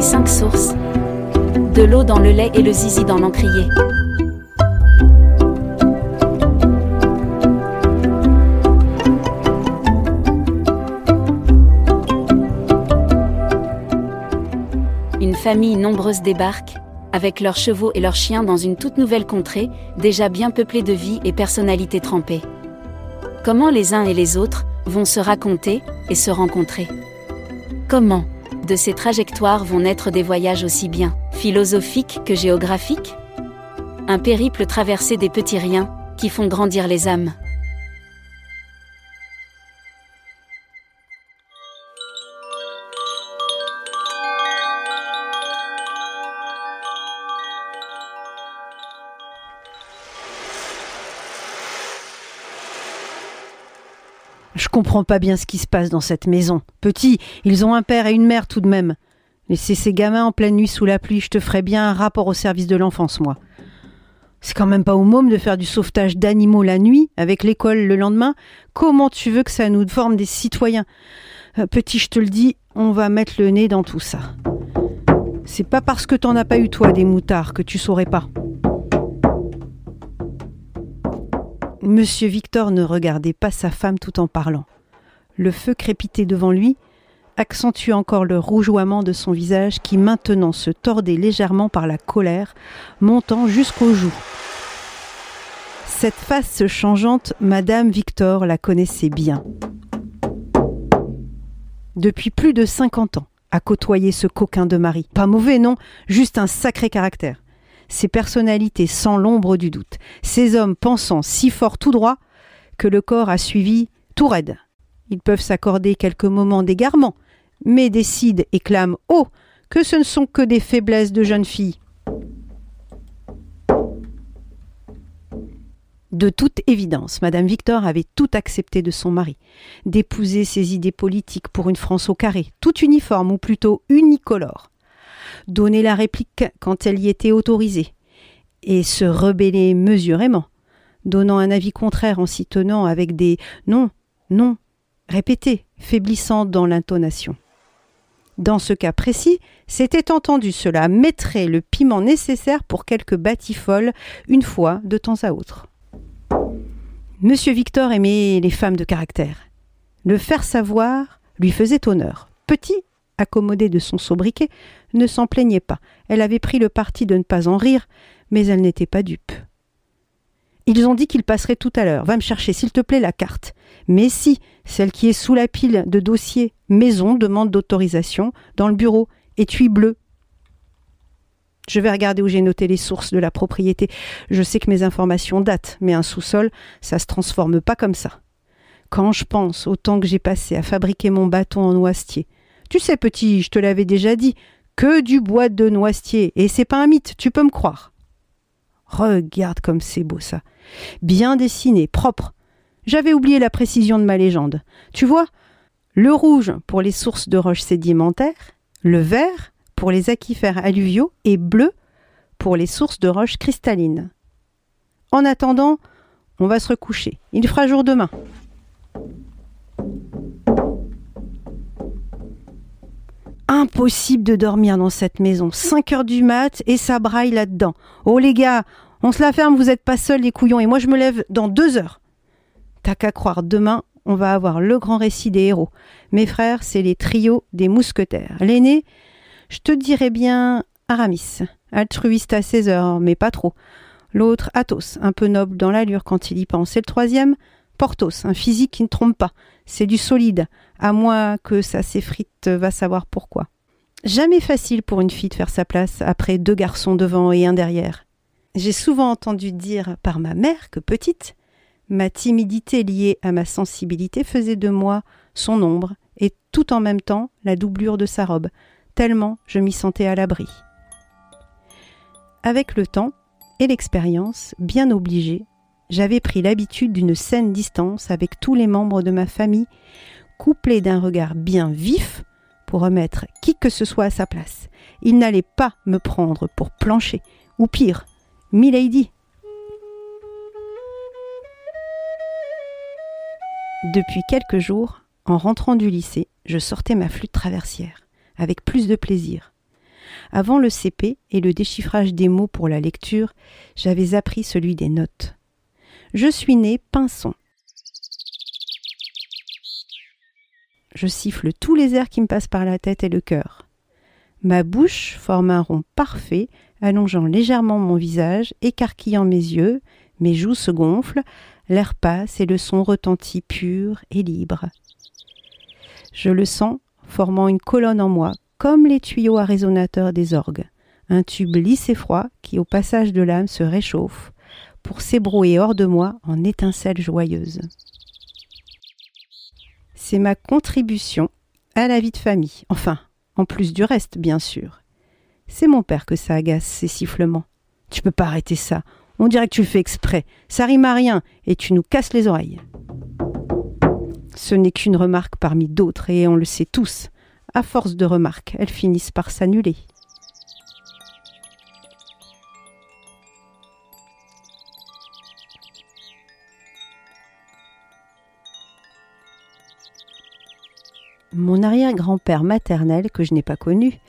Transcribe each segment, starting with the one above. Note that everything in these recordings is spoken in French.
Cinq sources. De l'eau dans le lait et le zizi dans l'encrier. Une famille nombreuse débarque, avec leurs chevaux et leurs chiens dans une toute nouvelle contrée, déjà bien peuplée de vie et personnalités trempées. Comment les uns et les autres vont se raconter et se rencontrer? Comment? De ces trajectoires vont naître des voyages aussi bien philosophiques que géographiques? Un périple traversé des petits riens qui font grandir les âmes. Je comprends pas bien ce qui se passe dans cette maison. Petit, ils ont un père et une mère tout de même. Laisser ces gamins en pleine nuit sous la pluie, je te ferais bien un rapport au service de l'enfance, moi. C'est quand même pas au môme de faire du sauvetage d'animaux la nuit, avec l'école le lendemain. Comment tu veux que ça nous forme des citoyens? Euh, Petit, je te le dis, on va mettre le nez dans tout ça. C'est pas parce que t'en as pas eu toi des moutards que tu saurais pas. Monsieur Victor ne regardait pas sa femme tout en parlant. Le feu crépitait devant lui, accentuait encore le rougeoiement de son visage qui maintenant se tordait légèrement par la colère, montant jusqu'aux joues. Cette face changeante, Madame Victor la connaissait bien. Depuis plus de cinquante ans, à côtoyer ce coquin de mari. Pas mauvais, non, juste un sacré caractère ces personnalités sans l'ombre du doute, ces hommes pensant si fort tout droit que le corps a suivi tout raide. Ils peuvent s'accorder quelques moments d'égarement, mais décident et clament haut que ce ne sont que des faiblesses de jeunes filles. De toute évidence, Madame Victor avait tout accepté de son mari, d'épouser ses idées politiques pour une France au carré, toute uniforme ou plutôt unicolore donner la réplique quand elle y était autorisée, et se rebeller mesurément, donnant un avis contraire en s'y tenant avec des non, non, répétés, faiblissant dans l'intonation. Dans ce cas précis, c'était entendu cela mettrait le piment nécessaire pour quelques batifoles une fois de temps à autre. Monsieur Victor aimait les femmes de caractère. Le faire savoir lui faisait honneur. Petit, accommodé de son sobriquet, ne s'en plaignait pas. Elle avait pris le parti de ne pas en rire, mais elle n'était pas dupe. Ils ont dit qu'ils passeraient tout à l'heure. Va me chercher, s'il te plaît, la carte. Mais si, celle qui est sous la pile de dossiers maison demande d'autorisation, dans le bureau, étui bleu. Je vais regarder où j'ai noté les sources de la propriété. Je sais que mes informations datent, mais un sous-sol, ça se transforme pas comme ça. Quand je pense au temps que j'ai passé à fabriquer mon bâton en noisetier, tu sais, petit, je te l'avais déjà dit, que du bois de noisetier, et c'est pas un mythe, tu peux me croire. Regarde comme c'est beau ça. Bien dessiné, propre. J'avais oublié la précision de ma légende. Tu vois, le rouge pour les sources de roches sédimentaires, le vert pour les aquifères alluviaux et bleu pour les sources de roches cristallines. En attendant, on va se recoucher. Il fera jour demain. Impossible de dormir dans cette maison. 5 heures du mat et ça braille là-dedans. Oh les gars, on se la ferme, vous êtes pas seuls les couillons et moi je me lève dans deux heures. T'as qu'à croire, demain on va avoir le grand récit des héros. Mes frères, c'est les trios des mousquetaires. L'aîné, je te dirais bien Aramis, altruiste à 16 heures, mais pas trop. L'autre, Athos, un peu noble dans l'allure quand il y pense. Et le troisième, Porthos, un physique qui ne trompe pas. C'est du solide, à moins que ça s'effrite, va savoir pourquoi. Jamais facile pour une fille de faire sa place après deux garçons devant et un derrière. J'ai souvent entendu dire par ma mère que petite, ma timidité liée à ma sensibilité faisait de moi son ombre et tout en même temps la doublure de sa robe, tellement je m'y sentais à l'abri. Avec le temps et l'expérience, bien obligée, j'avais pris l'habitude d'une saine distance avec tous les membres de ma famille, couplée d'un regard bien vif pour remettre qui que ce soit à sa place. Il n'allait pas me prendre pour plancher, ou pire, Milady. Depuis quelques jours, en rentrant du lycée, je sortais ma flûte traversière, avec plus de plaisir. Avant le CP et le déchiffrage des mots pour la lecture, j'avais appris celui des notes. Je suis né pinson. Je siffle tous les airs qui me passent par la tête et le cœur. Ma bouche forme un rond parfait, allongeant légèrement mon visage, écarquillant mes yeux, mes joues se gonflent, l'air passe et le son retentit pur et libre. Je le sens formant une colonne en moi, comme les tuyaux à résonateurs des orgues, un tube lisse et froid qui au passage de l'âme se réchauffe, pour s'ébrouer hors de moi en étincelles joyeuses. C'est ma contribution à la vie de famille, enfin, en plus du reste, bien sûr. C'est mon père que ça agace, ces sifflements. Tu peux pas arrêter ça. On dirait que tu le fais exprès. Ça rime à rien et tu nous casses les oreilles. Ce n'est qu'une remarque parmi d'autres et on le sait tous. À force de remarques, elles finissent par s'annuler. Mon arrière-grand-père maternel, que je n'ai pas connu,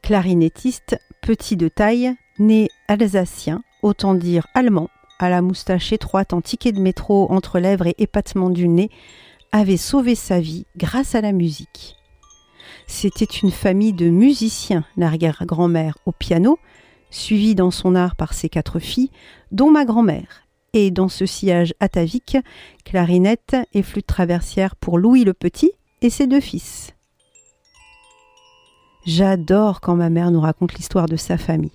clarinettiste, petit de taille, né alsacien, autant dire allemand, à la moustache étroite en ticket de métro entre lèvres et épatement du nez, avait sauvé sa vie grâce à la musique. C'était une famille de musiciens, l'arrière-grand-mère au piano, suivie dans son art par ses quatre filles, dont ma grand-mère, et dans ce sillage atavique, clarinette et flûte traversière pour Louis le Petit, et ses deux fils. J'adore quand ma mère nous raconte l'histoire de sa famille.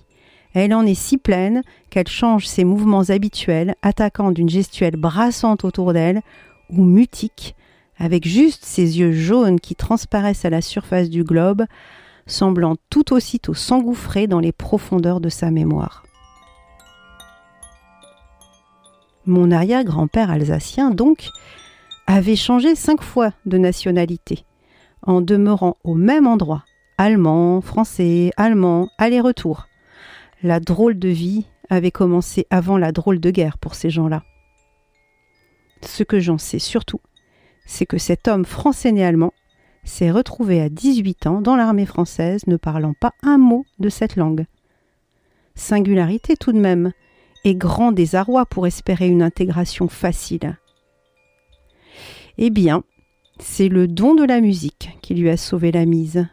Elle en est si pleine qu'elle change ses mouvements habituels, attaquant d'une gestuelle brassante autour d'elle ou mutique, avec juste ses yeux jaunes qui transparaissent à la surface du globe, semblant tout aussitôt s'engouffrer dans les profondeurs de sa mémoire. Mon arrière-grand-père alsacien, donc, avait changé cinq fois de nationalité, en demeurant au même endroit, allemand, français, allemand, aller-retour. La drôle de vie avait commencé avant la drôle de guerre pour ces gens-là. Ce que j'en sais surtout, c'est que cet homme français né allemand s'est retrouvé à 18 ans dans l'armée française ne parlant pas un mot de cette langue. Singularité tout de même, et grand désarroi pour espérer une intégration facile. Eh bien, c'est le don de la musique qui lui a sauvé la mise.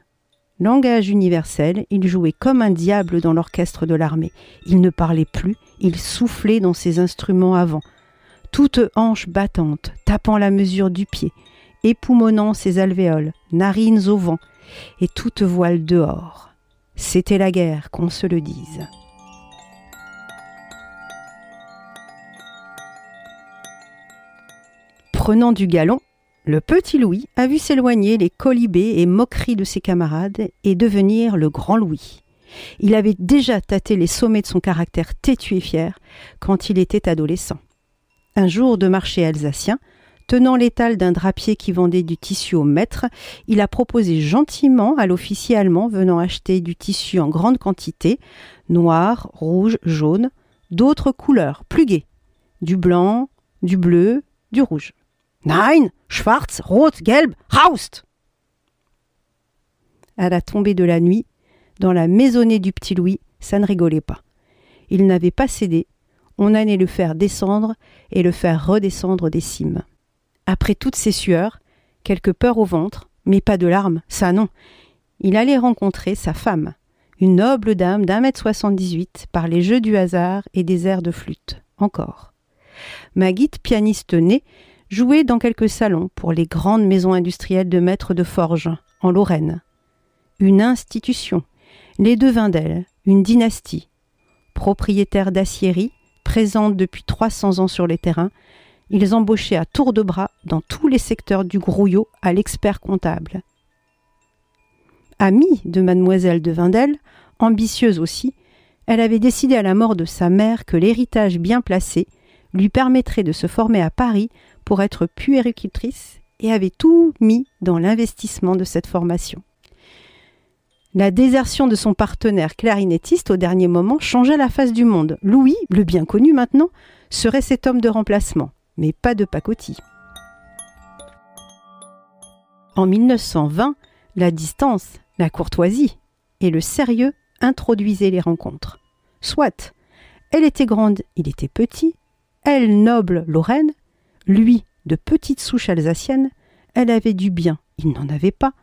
Langage universel, il jouait comme un diable dans l'orchestre de l'armée. Il ne parlait plus, il soufflait dans ses instruments avant, toute hanche battante, tapant la mesure du pied, époumonnant ses alvéoles, narines au vent, et toute voile dehors. C'était la guerre, qu'on se le dise. Prenant du galon, le petit Louis a vu s'éloigner les colibés et moqueries de ses camarades et devenir le grand Louis. Il avait déjà tâté les sommets de son caractère têtu et fier quand il était adolescent. Un jour de marché alsacien, tenant l'étal d'un drapier qui vendait du tissu au maître, il a proposé gentiment à l'officier allemand venant acheter du tissu en grande quantité, noir, rouge, jaune, d'autres couleurs, plus gaies, du blanc, du bleu, du rouge. Nein, schwarz, rot, gelb, raust À la tombée de la nuit, dans la maisonnée du petit Louis, ça ne rigolait pas. Il n'avait pas cédé, on allait le faire descendre et le faire redescendre des cimes. Après toutes ces sueurs, quelques peurs au ventre, mais pas de larmes, ça non. Il allait rencontrer sa femme, une noble dame d'un mètre soixante-dix-huit, par les jeux du hasard et des airs de flûte, encore. Ma guide pianiste née jouait dans quelques salons pour les grandes maisons industrielles de maîtres de forge, en Lorraine. Une institution, les devins d'elle, une dynastie. Propriétaires d'aciéries, présentes depuis 300 ans sur les terrains, ils embauchaient à tour de bras dans tous les secteurs du grouillot à l'expert comptable. Amie de mademoiselle de Vindel, ambitieuse aussi, elle avait décidé à la mort de sa mère que l'héritage bien placé lui permettrait de se former à Paris pour être puéricultrice et avait tout mis dans l'investissement de cette formation. La désertion de son partenaire clarinettiste au dernier moment changea la face du monde. Louis, le bien connu maintenant, serait cet homme de remplacement, mais pas de pacotille. En 1920, la distance, la courtoisie et le sérieux introduisait les rencontres. Soit, elle était grande, il était petit, elle noble Lorraine, lui de petite souche alsacienne, elle avait du bien, il n'en avait pas,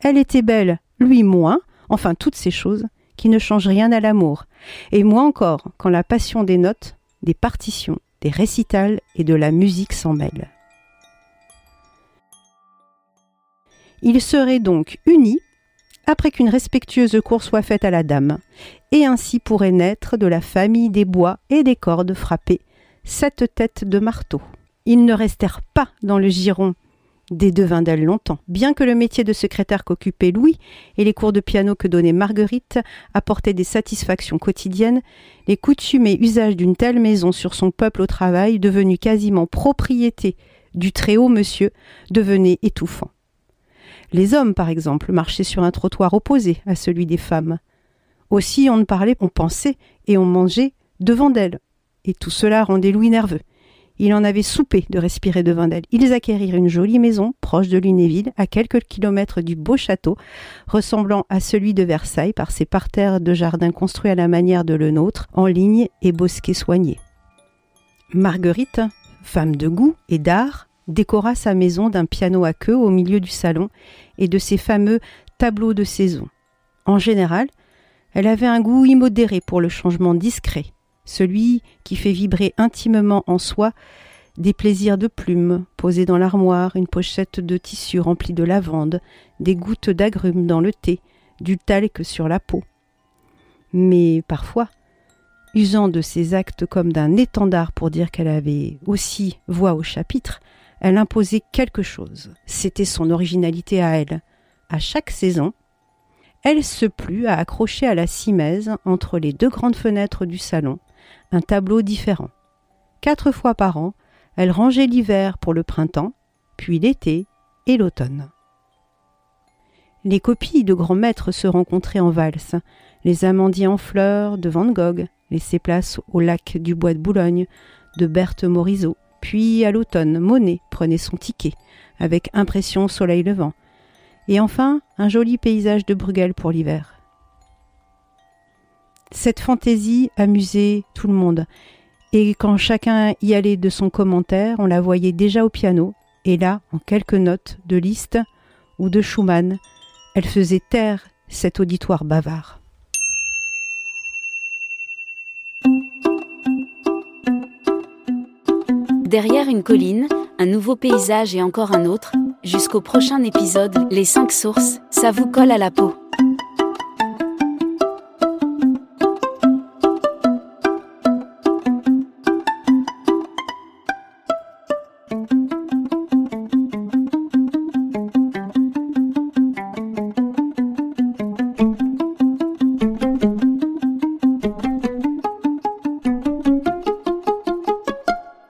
elle était belle, lui moins, enfin toutes ces choses qui ne changent rien à l'amour, et moi encore quand la passion des notes, des partitions, des récitals et de la musique s'en mêle. Ils seraient donc unis après qu'une respectueuse cour soit faite à la dame, et ainsi pourrait naître de la famille des bois et des cordes frappées sept têtes de marteau. Ils ne restèrent pas dans le giron des devins d'elle longtemps. Bien que le métier de secrétaire qu'occupait Louis et les cours de piano que donnait Marguerite apportaient des satisfactions quotidiennes, les coutumes et usages d'une telle maison sur son peuple au travail, devenu quasiment propriété du très haut monsieur, devenaient étouffants. Les hommes, par exemple, marchaient sur un trottoir opposé à celui des femmes. Aussi on ne parlait, on pensait et on mangeait devant d'elles. Et tout cela rendait Louis nerveux. Il en avait soupé de respirer devant d'elle. Ils acquérirent une jolie maison proche de Lunéville, à quelques kilomètres du beau château, ressemblant à celui de Versailles par ses parterres de jardins construits à la manière de le nôtre, en ligne et bosquets soignés. Marguerite, femme de goût et d'art, décora sa maison d'un piano à queue au milieu du salon et de ses fameux tableaux de saison. En général, elle avait un goût immodéré pour le changement discret, celui qui fait vibrer intimement en soi des plaisirs de plumes posés dans l'armoire, une pochette de tissu remplie de lavande, des gouttes d'agrumes dans le thé, du talc sur la peau. Mais parfois, usant de ses actes comme d'un étendard pour dire qu'elle avait aussi voix au chapitre, elle imposait quelque chose. C'était son originalité à elle. À chaque saison, elle se plut à accrocher à la simèse entre les deux grandes fenêtres du salon un tableau différent. Quatre fois par an, elle rangeait l'hiver pour le printemps, puis l'été et l'automne. Les copies de grands maîtres se rencontraient en valse, les amandiers en fleurs de Van Gogh laissaient place au lac du Bois de Boulogne de Berthe Morisot, puis à l'automne, Monet prenait son ticket, avec impression soleil levant, et enfin un joli paysage de Bruegel pour l'hiver. Cette fantaisie amusait tout le monde, et quand chacun y allait de son commentaire, on la voyait déjà au piano, et là, en quelques notes de Liszt ou de Schumann, elle faisait taire cet auditoire bavard. Derrière une colline, un nouveau paysage et encore un autre, jusqu'au prochain épisode, les cinq sources, ça vous colle à la peau.